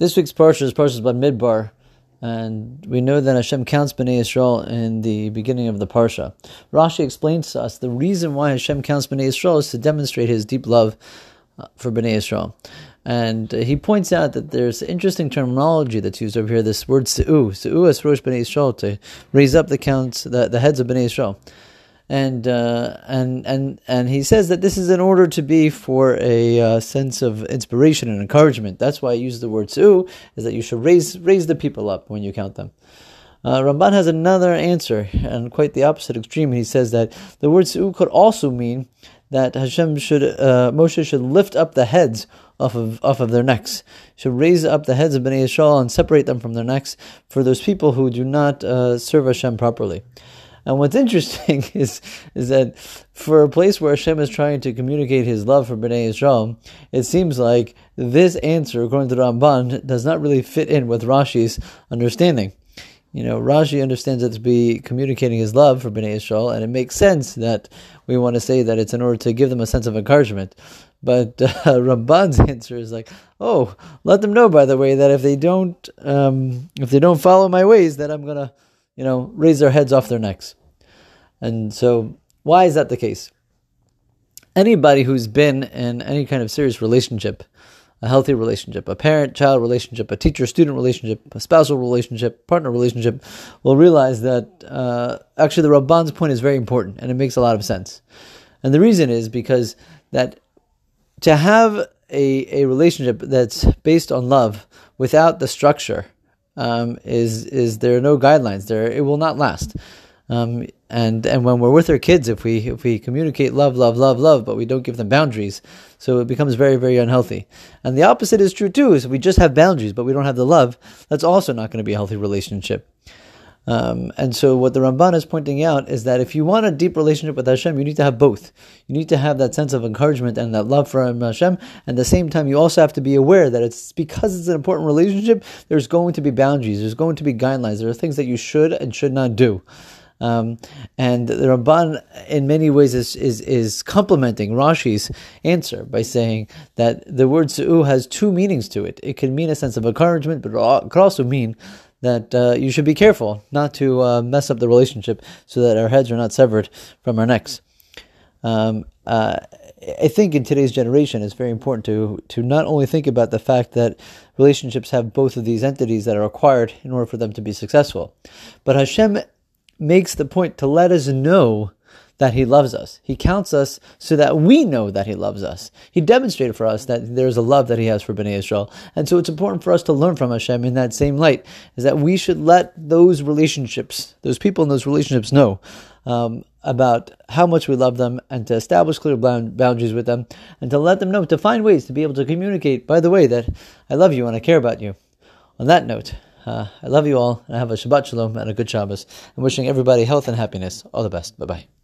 This week's parsha is Parshas Bamidbar, and we know that Hashem counts Bnei Yisrael in the beginning of the parsha. Rashi explains to us the reason why Hashem counts Bnei Yisrael is to demonstrate His deep love uh, for Bnei Yisrael. And he points out that there's interesting terminology that's used over here. This word "se'u," "se'u" as Rosh Bnei Yisrael to raise up the counts, the, the heads of Bnei Yisrael and uh, and and and he says that this is in order to be for a uh, sense of inspiration and encouragement. That's why I use the word "su," is that you should raise raise the people up when you count them. Uh, Ramban has another answer, and quite the opposite extreme. He says that the word "su" could also mean that Hashem should uh, Moshe should lift up the heads off of off of their necks, should raise up the heads of Bnei Yisrael and separate them from their necks for those people who do not uh, serve Hashem properly. And what's interesting is is that for a place where Hashem is trying to communicate His love for Bnei Yisrael, it seems like this answer, according to Ramban, does not really fit in with Rashi's understanding. You know, Rashi understands it to be communicating his love for Bnei Yisrael, and it makes sense that we want to say that it's in order to give them a sense of encouragement. But uh, Ramban's answer is like, oh, let them know, by the way, that if they don't, um, if they don't follow my ways, that I'm gonna you know, raise their heads off their necks. And so, why is that the case? Anybody who's been in any kind of serious relationship, a healthy relationship, a parent child relationship, a teacher student relationship, a spousal relationship, partner relationship, will realize that uh, actually the Ramban's point is very important and it makes a lot of sense. And the reason is because that to have a, a relationship that's based on love without the structure, um, is is there are no guidelines there. It will not last. Um, and and when we're with our kids, if we if we communicate love, love, love, love, but we don't give them boundaries, so it becomes very, very unhealthy. And the opposite is true too. Is we just have boundaries, but we don't have the love. That's also not going to be a healthy relationship. Um, and so, what the Ramban is pointing out is that if you want a deep relationship with Hashem, you need to have both. You need to have that sense of encouragement and that love for Hashem. And at the same time, you also have to be aware that it's because it's an important relationship, there's going to be boundaries, there's going to be guidelines, there are things that you should and should not do. Um, and the Ramban, in many ways, is, is, is complementing Rashi's answer by saying that the word su'u has two meanings to it. It can mean a sense of encouragement, but it could also mean that uh, you should be careful not to uh, mess up the relationship so that our heads are not severed from our necks. Um, uh, I think in today's generation, it's very important to to not only think about the fact that relationships have both of these entities that are required in order for them to be successful, but Hashem makes the point to let us know that He loves us. He counts us so that we know that He loves us. He demonstrated for us that there's a love that He has for Bnei Israel. And so it's important for us to learn from Hashem in that same light, is that we should let those relationships, those people in those relationships know um, about how much we love them and to establish clear boundaries with them and to let them know, to find ways to be able to communicate, by the way, that I love you and I care about you. On that note, uh, I love you all and I have a Shabbat Shalom and a good Shabbos. I'm wishing everybody health and happiness. All the best. Bye bye.